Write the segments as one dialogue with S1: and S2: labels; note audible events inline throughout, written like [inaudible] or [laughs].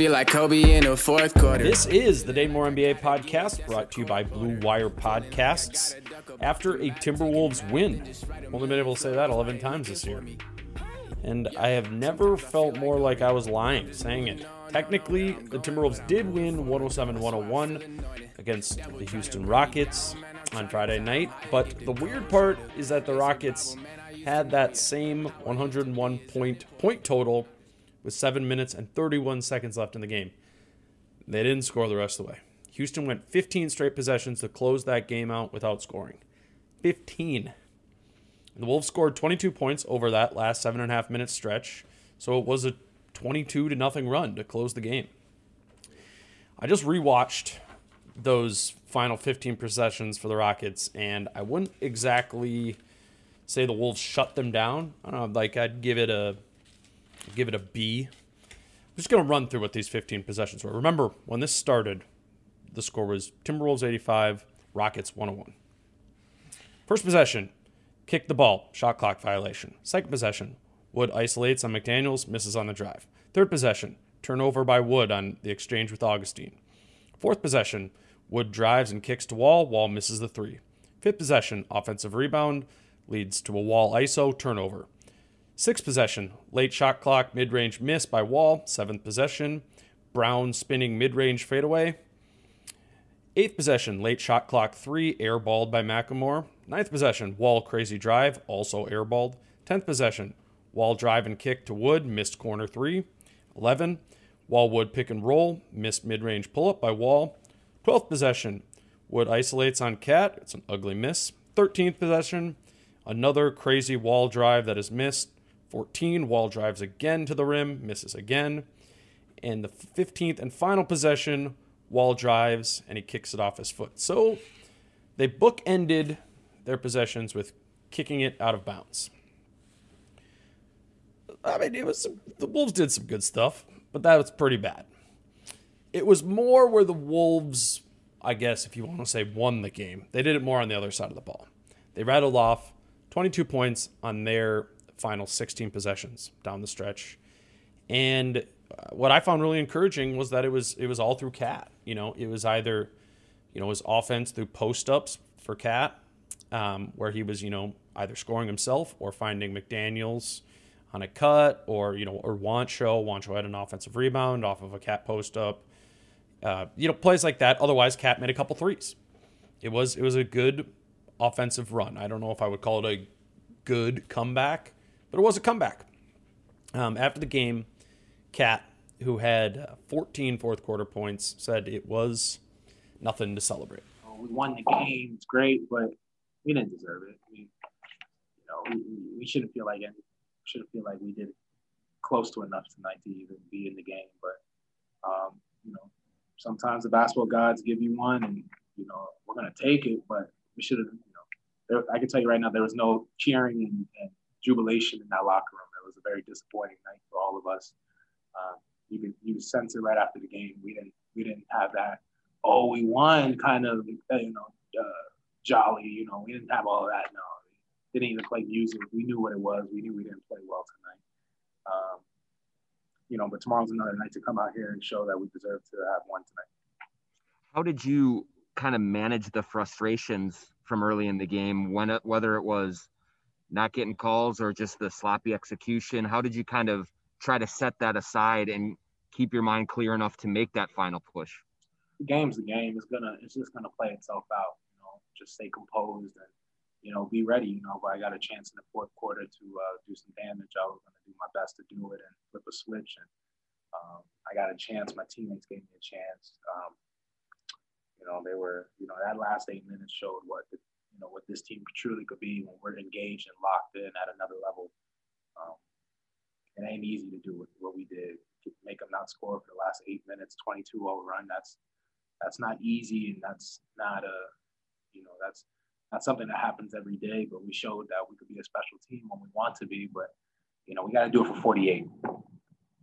S1: Feel like Kobe in the fourth quarter.
S2: This is the Dane Moore NBA podcast brought to you by Blue Wire Podcasts. After a Timberwolves win, only been able to say that 11 times this year. And I have never felt more like I was lying saying it. Technically, the Timberwolves did win 107 101 against the Houston Rockets on Friday night, but the weird part is that the Rockets had that same 101 point point total with 7 minutes and 31 seconds left in the game. They didn't score the rest of the way. Houston went 15 straight possessions to close that game out without scoring. 15. The Wolves scored 22 points over that last seven and a half minute stretch, so it was a 22 to nothing run to close the game. I just rewatched those final 15 possessions for the Rockets, and I wouldn't exactly say the Wolves shut them down. I don't know, like I'd give it a give it a B. I'm just going to run through what these 15 possessions were. Remember, when this started, the score was Timberwolves 85, Rockets 101. First possession, kick the ball, shot clock violation. Second possession, Wood isolates on McDaniels, misses on the drive. Third possession, turnover by Wood on the exchange with Augustin. Fourth possession, Wood drives and kicks to Wall, Wall misses the three. Fifth possession, offensive rebound, leads to a Wall ISO turnover. Sixth possession, late shot clock, mid range miss by Wall. Seventh possession, Brown spinning mid range fadeaway. Eighth possession, late shot clock three, airballed by McLemore. Ninth possession, Wall crazy drive, also airballed. Tenth possession, Wall drive and kick to Wood, missed corner three. 11, Wall Wood pick and roll, missed mid range pull up by Wall. 12th possession, Wood isolates on Cat, it's an ugly miss. 13th possession, another crazy wall drive that is missed. 14, Wall drives again to the rim, misses again. And the 15th and final possession, Wall drives and he kicks it off his foot. So they bookended their possessions with kicking it out of bounds. I mean, it was the Wolves did some good stuff, but that was pretty bad. It was more where the Wolves, I guess, if you want to say, won the game. They did it more on the other side of the ball. They rattled off 22 points on their final 16 possessions down the stretch. And uh, what I found really encouraging was that it was it was all through Cat. You know, it was either you know his offense through post ups for Cat, um, where he was you know either scoring himself or finding McDaniel's on a cut, or you know or Juancho. Juancho had an offensive rebound off of a Cat post up. Uh, you know plays like that. Otherwise, Cat made a couple threes. It was it was a good offensive run. I don't know if I would call it a good comeback, but it was a comeback. Um, after the game, Cat, who had 14 fourth quarter points, said it was nothing to celebrate.
S3: We won the game. It's great, but we didn't deserve it. We, you know, we, we shouldn't feel like it. Shouldn't feel like we did close to enough tonight to even be in the game. But um, you know, sometimes the basketball gods give you one, and you know we're gonna take it. But we should have, you know, there, I can tell you right now, there was no cheering and, and, jubilation in that locker room. It was a very disappointing night for all of us. Uh, you could you could sense it right after the game. We didn't we didn't have that. Oh, we won, kind of you know, uh, jolly. You know, we didn't have all of that. No, we didn't even play music. We knew what it was. We knew we didn't play well tonight. Um, you know, but tomorrow's another night to come out here and show that we deserve to have one tonight.
S4: How did you kind of manage the frustrations from early in the game, when whether it was not getting calls or just the sloppy execution? How did you kind of try to set that aside and keep your mind clear enough to make that final push?
S3: The game's the game. It's gonna, it's just gonna play itself out. You know, just stay composed and you know, be ready. You know, if I got a chance in the fourth quarter to uh, do some damage, I was to do my best to do it and flip a switch. And um, I got a chance. My teammates gave me a chance. Um, you know, they were, you know, that last eight minutes showed what, the, know, what this team truly could be when we're engaged and locked in at another level. Um, it ain't easy to do what, what we did. Make them not score for the last eight minutes, 22 overrun. That's that's not easy, and that's not a, you know, that's not something that happens every day, but we showed that we could be a special team when we want to be. But you know, we got to do it for 48,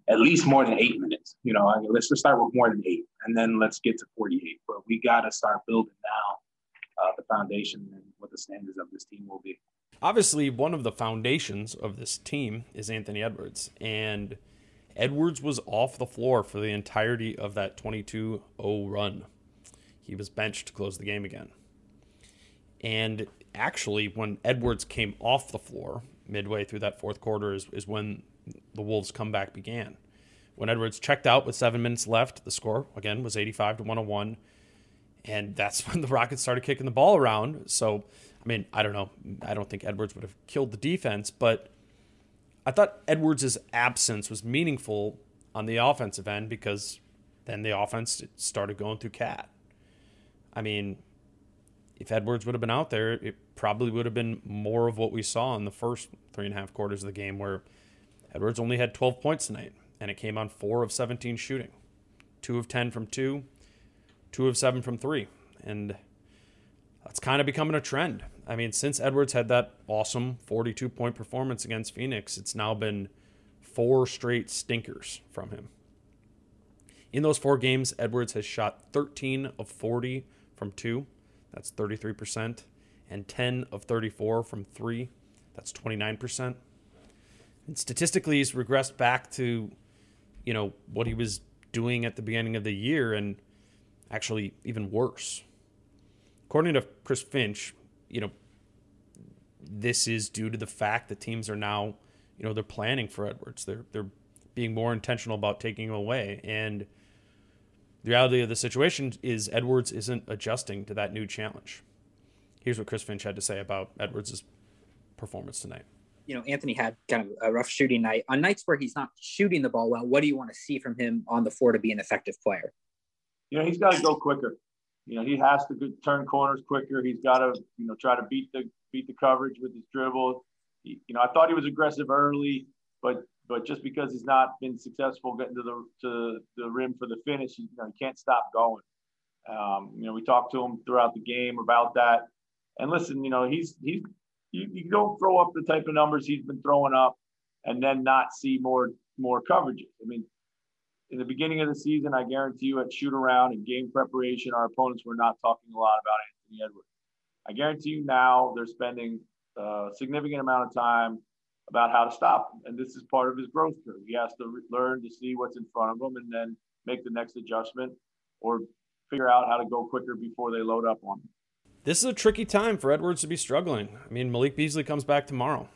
S3: at least more than eight minutes. You know, I mean, let's just start with more than eight, and then let's get to 48. But we got to start building now uh, the foundation and what the standards of this team will be.
S2: Obviously, one of the foundations of this team is Anthony Edwards, and Edwards was off the floor for the entirety of that 22 0 run. He was benched to close the game again. And actually, when Edwards came off the floor midway through that fourth quarter, is, is when the Wolves' comeback began. When Edwards checked out with seven minutes left, the score, again, was 85 to 101. And that's [laughs] when the Rockets started kicking the ball around. So, I mean, I don't know. I don't think Edwards would have killed the defense, but I thought Edwards' absence was meaningful on the offensive end because then the offense started going through Cat. I mean, if Edwards would have been out there, it probably would have been more of what we saw in the first three and a half quarters of the game, where Edwards only had 12 points tonight, and it came on four of 17 shooting, two of 10 from two, two of seven from three, and that's kind of becoming a trend. I mean, since Edwards had that awesome 42 point performance against Phoenix, it's now been four straight stinkers from him. In those four games, Edwards has shot 13 of 40 from two that's 33%. And 10 of 34 from three. That's 29%. And statistically, he's regressed back to, you know, what he was doing at the beginning of the year and actually even worse. According to Chris Finch, you know, this is due to the fact that teams are now, you know, they're planning for Edwards. They're they're being more intentional about taking him away. And the reality of the situation is Edwards isn't adjusting to that new challenge. Here's what Chris Finch had to say about Edwards' performance tonight.
S5: You know, Anthony had kind of a rough shooting night. On nights where he's not shooting the ball well, what do you want to see from him on the floor to be an effective player?
S6: You know, he's got to go quicker. You know, he has to turn corners quicker. He's got to, you know, try to beat the beat the coverage with his dribble. He, you know, I thought he was aggressive early, but but just because he's not been successful getting to the to the rim for the finish, you know, he can't stop going. Um, you know, we talked to him throughout the game about that. And listen, you know, he's he's you, you don't throw up the type of numbers he's been throwing up and then not see more more coverages. I mean, in the beginning of the season, I guarantee you at shoot around and game preparation, our opponents were not talking a lot about Anthony Edwards. I guarantee you now they're spending a significant amount of time about how to stop him. And this is part of his growth curve. He has to re- learn to see what's in front of him and then make the next adjustment or figure out how to go quicker before they load up on him.
S2: This is a tricky time for Edwards to be struggling. I mean, Malik Beasley comes back tomorrow.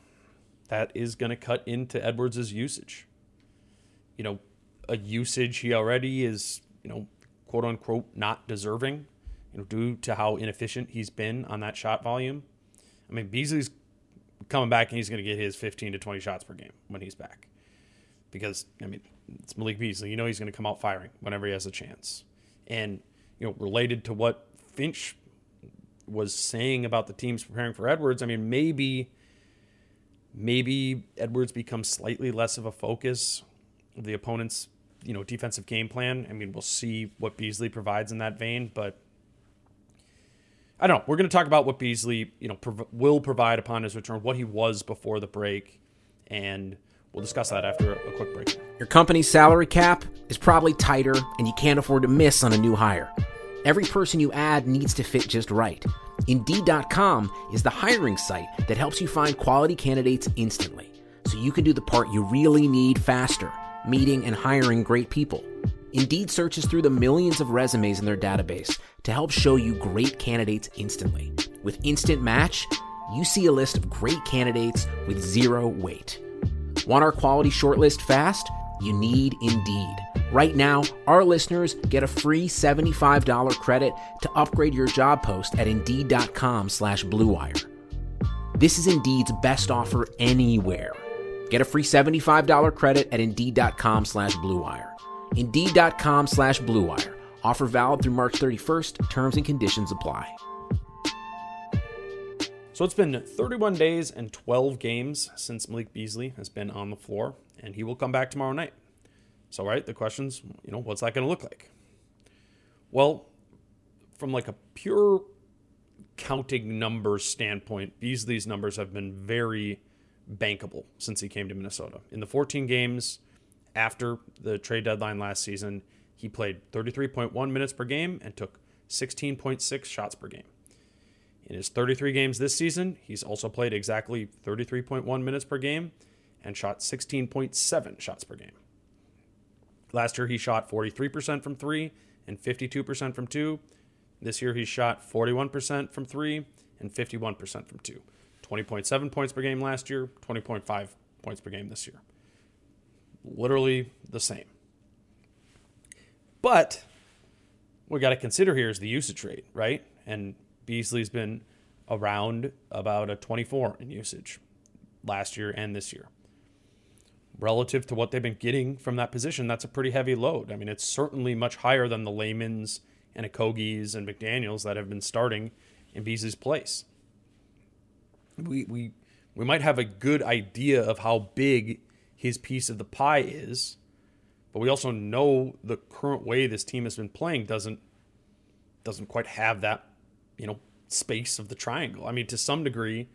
S2: That is going to cut into Edwards' usage. You know, a usage he already is, you know, quote unquote, not deserving, you know, due to how inefficient he's been on that shot volume. I mean, Beasley's coming back and he's going to get his 15 to 20 shots per game when he's back. Because, I mean, it's Malik Beasley. You know he's going to come out firing whenever he has a chance. And, you know, related to what Finch was saying about the teams preparing for Edwards, I mean, maybe maybe Edwards becomes slightly less of a focus of the opponent's you know defensive game plan. I mean, we'll see what Beasley provides in that vein, but I don't know. We're going to talk about what Beasley, you know, prov- will provide upon his return, what he was before the break, and we'll discuss that after a, a quick break.
S7: Your company's salary cap is probably tighter, and you can't afford to miss on a new hire. Every person you add needs to fit just right. Indeed.com is the hiring site that helps you find quality candidates instantly, so you can do the part you really need faster meeting and hiring great people. Indeed searches through the millions of resumes in their database to help show you great candidates instantly. With Instant Match, you see a list of great candidates with zero wait. Want our quality shortlist fast? You need Indeed. Right now, our listeners get a free $75 credit to upgrade your job post at Indeed.com slash BlueWire. This is Indeed's best offer anywhere. Get a free $75 credit at Indeed.com slash BlueWire. Indeed.com slash BlueWire. Offer valid through March 31st. Terms and conditions apply.
S2: So it's been 31 days and 12 games since Malik Beasley has been on the floor, and he will come back tomorrow night. So, right, the question's, you know, what's that going to look like? Well, from like a pure counting numbers standpoint, Beasley's numbers have been very bankable since he came to Minnesota. In the 14 games after the trade deadline last season, he played 33.1 minutes per game and took 16.6 shots per game. In his 33 games this season, he's also played exactly 33.1 minutes per game and shot 16.7 shots per game. Last year, he shot 43% from three and 52% from two. This year, he shot 41% from three and 51% from two. 20.7 points per game last year, 20.5 points per game this year. Literally the same. But we got to consider here is the usage rate, right? And Beasley's been around about a 24 in usage last year and this year. Relative to what they've been getting from that position, that's a pretty heavy load. I mean, it's certainly much higher than the Laymans and Okogies and McDaniels that have been starting in Beasley's place. We, we, we might have a good idea of how big his piece of the pie is, but we also know the current way this team has been playing doesn't doesn't quite have that, you know, space of the triangle. I mean, to some degree,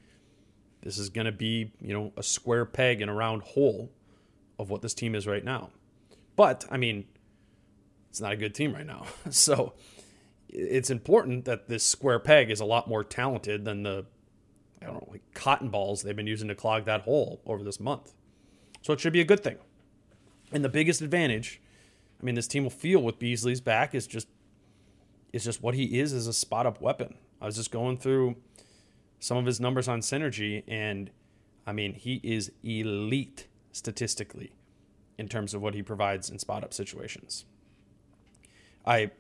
S2: this is going to be, you know, a square peg in a round hole of what this team is right now. But, I mean, it's not a good team right now. [laughs] So it's important that this square peg is a lot more talented than the, I don't know, like cotton balls they've been using to clog that hole over this month. So it should be a good thing. And the biggest advantage, I mean, this team will feel with Beasley's back is just is just what he is as a spot up weapon. I was just going through some of his numbers on synergy, and I mean, he is elite statistically in terms of what he provides in spot up situations. I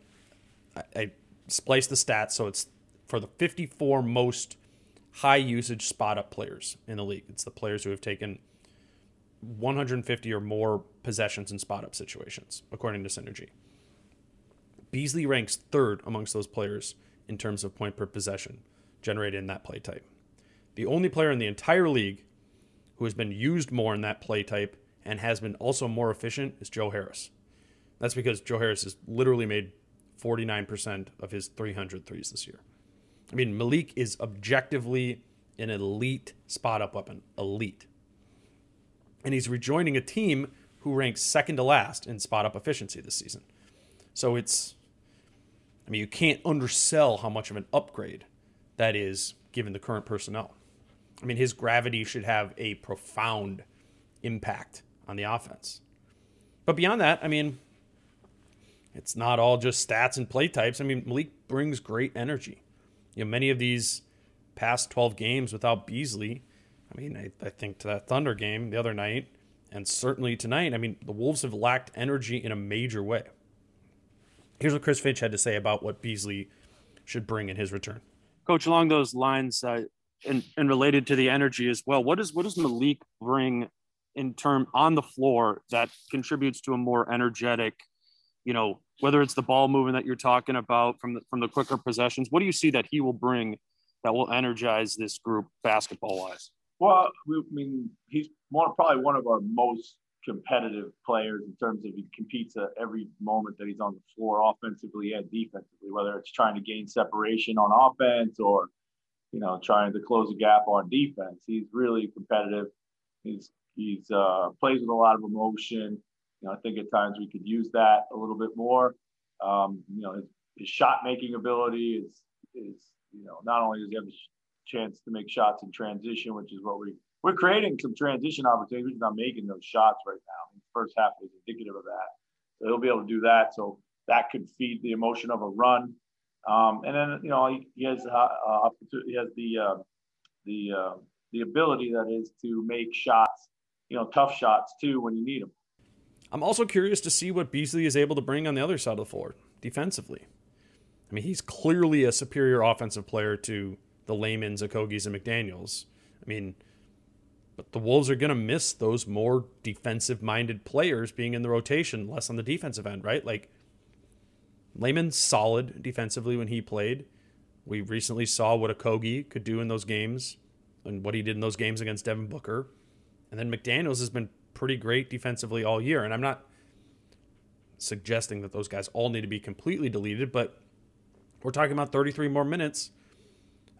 S2: I, I spliced the stats so it's for the 54 most high usage spot up players in the league. It's the players who have taken 150 or more possessions in spot up situations, according to Synergy. Beasley ranks third amongst those players in terms of point per possession generated in that play type. The only player in the entire league who has been used more in that play type and has been also more efficient is Joe Harris. That's because Joe Harris has literally made 49% of his 300 threes this year. I mean, Malik is objectively an elite spot up weapon. Elite. And he's rejoining a team who ranks second to last in spot up efficiency this season. So it's, I mean, you can't undersell how much of an upgrade that is given the current personnel. I mean, his gravity should have a profound impact on the offense. But beyond that, I mean, it's not all just stats and play types. I mean, Malik brings great energy. You know, many of these past 12 games without Beasley, I mean, I, I think to that Thunder game the other night, and certainly tonight, I mean, the Wolves have lacked energy in a major way. Here's what Chris Finch had to say about what Beasley should bring in his return.
S8: Coach, along those lines, uh, and, and related to the energy as well, what does what does Malik bring in term on the floor that contributes to a more energetic, you know, whether it's the ball movement that you're talking about from the from the quicker possessions, what do you see that he will bring that will energize this group basketball wise?
S6: Well, I mean, he's one, probably one of our most competitive players in terms of he competes at every moment that he's on the floor, offensively and defensively, whether it's trying to gain separation on offense or, you know, trying to close a gap on defense. He's really competitive. He's he's uh, plays with a lot of emotion. Know, I think at times we could use that a little bit more. Um, you know, his, his shot making ability is is you know not only does he have a chance to make shots in transition, which is what we we're creating some transition opportunities. He's not making those shots right now. The first half is indicative of that. So he'll be able to do that. So that could feed the emotion of a run. Um, and then you know he, has uh, uh he has the uh, the uh, the ability that is to make shots, you know, tough shots too when you need them.
S2: I'm also curious to see what Beasley is able to bring on the other side of the floor defensively. I mean, he's clearly a superior offensive player to the Laymans, Okogies, and McDaniels. I mean, but the Wolves are going to miss those more defensive minded players being in the rotation, less on the defensive end, right? Like Layman's solid defensively when he played. We recently saw what Okogie could do in those games and what he did in those games against Devin Booker. And then McDaniels has been pretty great defensively all year. And I'm not suggesting that those guys all need to be completely deleted, but we're talking about 33 more minutes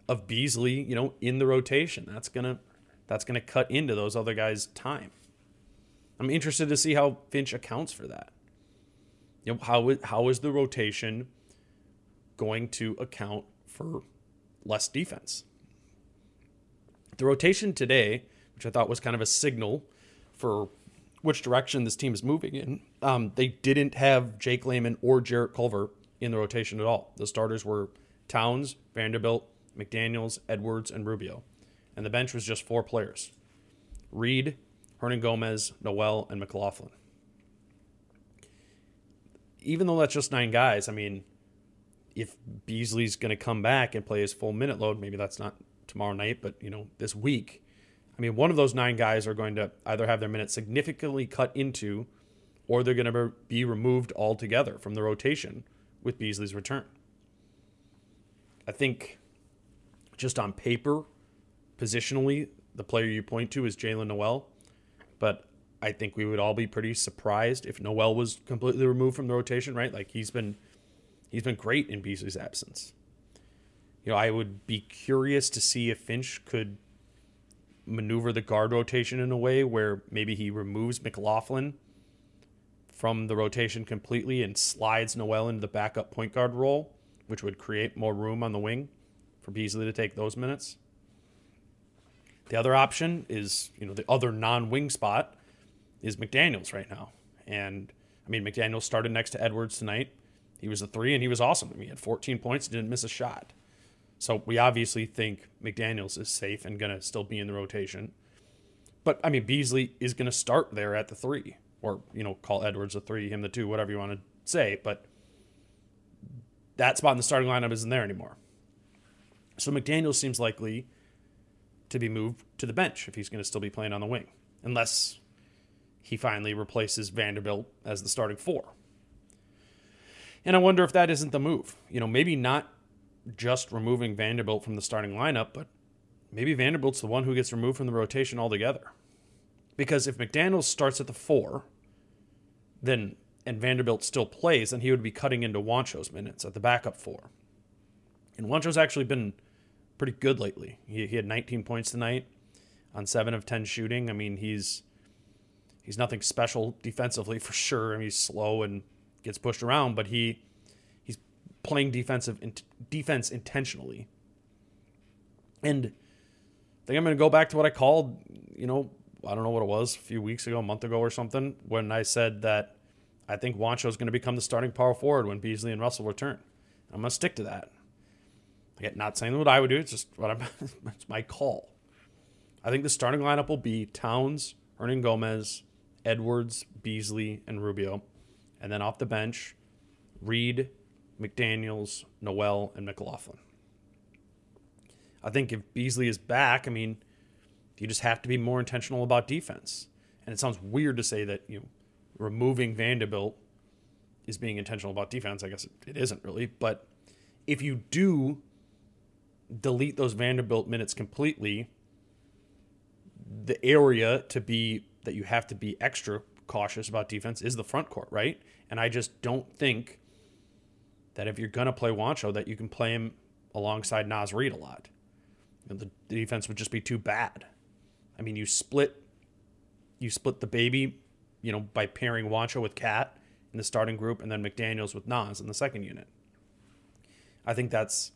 S2: of Beasley, you know, in the rotation. That's to that's to cut into those other guys' time. I'm interested to see how Finch accounts for that. You know, how how is the rotation going to account for less defense? The rotation today, which I thought was kind of a signal for which direction this team is moving in, um, they didn't have Jake Layman or Jarrett Culver in the rotation at all. The starters were Towns, Vanderbilt, McDaniels, Edwards, and Rubio and the bench was just four players Reid, Hernan Gomez, Nowell, and McLaughlin. Even though that's just nine guys, I mean, if Beasley's going to come back and play his full minute load, maybe that's not tomorrow night, but you know, this week, I mean, one of those nine guys are going to either have their minutes significantly cut into or they're going to be removed altogether from the rotation with Beasley's return. I think just on paper, positionally, the player you point to is Jaylen Nowell, but I think we would all be pretty surprised if Nowell was completely removed from the rotation, right? Like he's been he's been great in Beasley's absence. You know, I would be curious to see if Finch could maneuver the guard rotation in a way where maybe he removes McLaughlin from the rotation completely and slides Nowell into the backup point guard role, which would create more room on the wing for Beasley to take those minutes. The other option is, you know, the other non-wing spot is McDaniels right now. And I mean, McDaniels started next to Edwards tonight. He was a three and he was awesome. He had 14 points, didn't miss a shot. So we obviously think McDaniels is safe and going to still be in the rotation. But I mean, Beasley is going to start there at the three, or, you know, call Edwards the three, him the two, whatever you want to say. But that spot in the starting lineup isn't there anymore. So McDaniels seems likely to be moved to the bench if he's going to still be playing on the wing, unless he finally replaces Vanderbilt as the starting four. And I wonder if that isn't the move. You know, maybe not just removing Vanderbilt from the starting lineup, but maybe Vanderbilt's the one who gets removed from the rotation altogether. Because if McDaniels starts at the four, then and Vanderbilt still plays, then he would be cutting into Juancho's minutes at the backup four. And Juancho's actually been pretty good lately. He, he had 19 points tonight on seven of 10 shooting. I mean, he's he's nothing special defensively [laughs] for sure. I mean, he's slow and gets pushed around, but he playing defensive in, defense intentionally. And I think I'm going to go back to what I called, you know, I don't know what it was, a few weeks ago, a month ago or something, when I said that I think Juancho is going to become the starting power forward when Beasley and Russell return. I'm going to stick to that. Again, not saying what I would do. It's just what I'm. [laughs] it's my call. I think the starting lineup will be Towns, Hernangomez, Edwards, Beasley, and Rubio, and then off the bench, Reid, McDaniel's, Nowell, and McLaughlin. I think if Beasley is back, I mean, you just have to be more intentional about defense. And it sounds weird to say that you know, removing Vanderbilt is being intentional about defense. I guess it isn't really, but if you do delete those Vanderbilt minutes completely, the area to be that you have to be extra cautious about defense is the front court, right? And I just don't think that if you're going to play Juancho, that you can play him alongside Naz Reid a lot. You know, the, the defense would just be too bad. I mean, you split you split the baby, you know, by pairing Juancho with Cat in the starting group and then McDaniels with Naz in the second unit. I think that's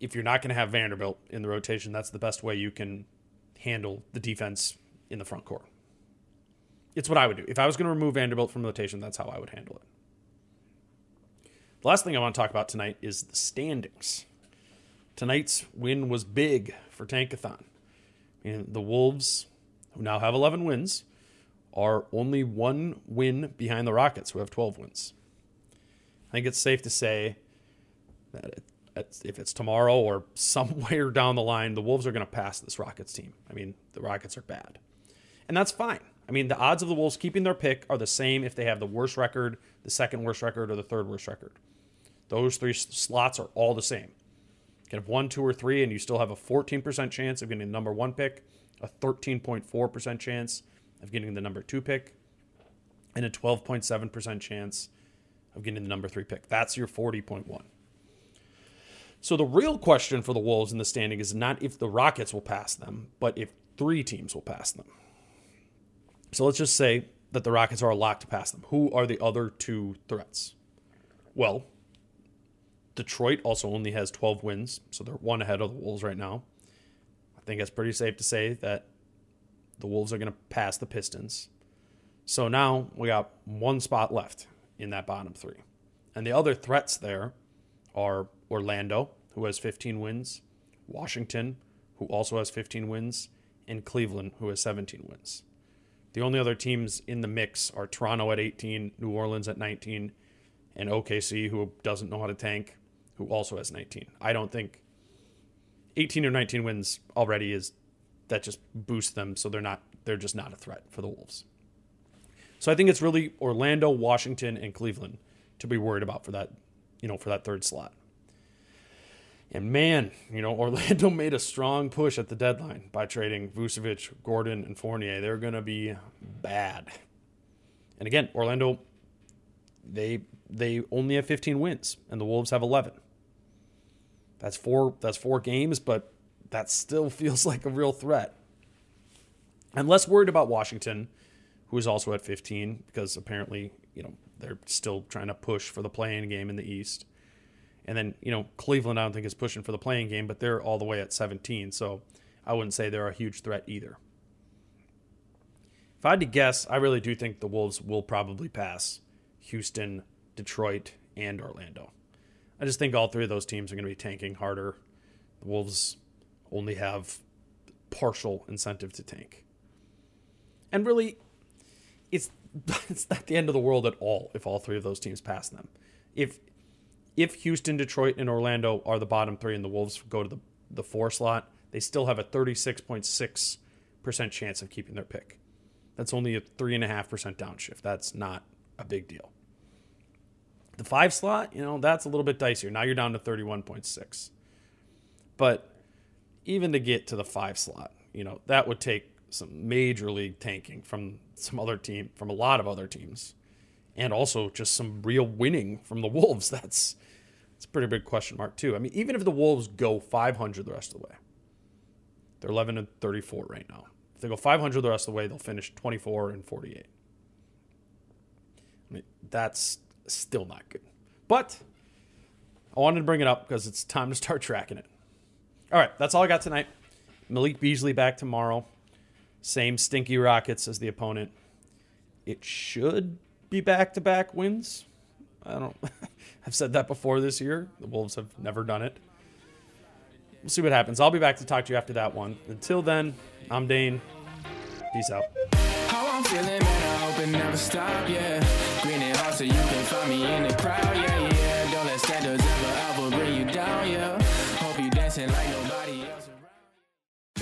S2: if you're not going to have Vanderbilt in the rotation, that's the best way you can handle the defense in the front court. It's what I would do. If I was going to remove Vanderbilt from rotation, that's how I would handle it. The last thing I want to talk about tonight is the standings. Tonight's win was big for Tankathon. And the Wolves, who now have 11 wins, are only one win behind the Rockets, who have 12 wins. I think it's safe to say that if it's tomorrow or [laughs] somewhere down the line, the Wolves are going to pass this Rockets team. I mean, the Rockets are bad. And that's fine. I mean, the odds of the Wolves keeping their pick are the same if they have the worst record, the second worst record, or the third worst record. Those three slots are all the same. You can have one, two, or three, and you still have a 14% chance of getting the number one pick, a 13.4% chance of getting the number two pick, and a 12.7% chance of getting the number three pick. That's your 40.1. So the real question for the Wolves in the standing is not if the Rockets will pass them, but if three teams will pass them. So let's just say that the Rockets are a lock to pass them. Who are the other two threats? Well, Detroit also only has 12 wins, so they're one ahead of the Wolves right now. I think it's pretty safe to say that the Wolves are going to pass the Pistons. So now we got one spot left in that bottom three. And the other threats there are Orlando, who has 15 wins, Washington, who also has 15 wins, and Cleveland, who has 17 wins. The only other teams in the mix are Toronto at 18, New Orleans at 19, and OKC, who doesn't know how to tank, who also has 19. I don't think 18 or 19 wins already is that just boosts them, so they're not they're just not a threat for the Wolves. So I think it's really Orlando, Washington, and Cleveland to be worried about for that, you know, for that third slot. And man, you know, [laughs] Orlando made a strong push at the deadline by trading Vucevic, Gordon, and Fournier. They're going to be bad. And again, Orlando, they they only have 15 wins, and the Wolves have 11. That's four. That's four games, but that still [laughs] feels like a real threat. I'm less worried about Washington, who is also at 15, because apparently, you know, they're still trying to push for the play-in game in the East. And then, you know, Cleveland, I don't think is pushing for the play-in game, but they're all the way at 17. So I wouldn't say they're a huge threat either. If I had to guess, I really do think the Wolves will probably pass Houston, Detroit, and Orlando. I just think all three of those teams are going to be tanking harder. The Wolves only have partial incentive to tank. And really, it's [laughs] it's not the end of the world at all if all three of those teams pass them. If if Houston, Detroit, and Orlando are the bottom three and the Wolves go to the, the four slot, they still have a 36.6% chance of keeping their pick. That's only a 3.5% downshift. That's not a big deal. The five slot, you know, that's a little bit dicier. Now you're down to 31.6. But even to get to the five slot, you know, that would take some major league tanking from some other team, from a lot of other teams, and also just some real winning from the Wolves. [laughs] That's it's a pretty big question mark too. I mean, even if the Wolves go 500 the rest of the way, they're 11 and 34 right now. If they go 500 the rest of the way, they'll finish 24 and 48. I mean, that's still not good. But I wanted to bring it up because it's time to start tracking it. All right, that's all I got tonight. Malik Beasley back tomorrow. Same stinky Rockets as the opponent. It should be back to back wins. I don't. [laughs] I've said that before this year. The Wolves have never done it. We'll see what happens. I'll be back to talk to you after that one. Until then, I'm Dane. Peace out. Me in the crowd, yeah.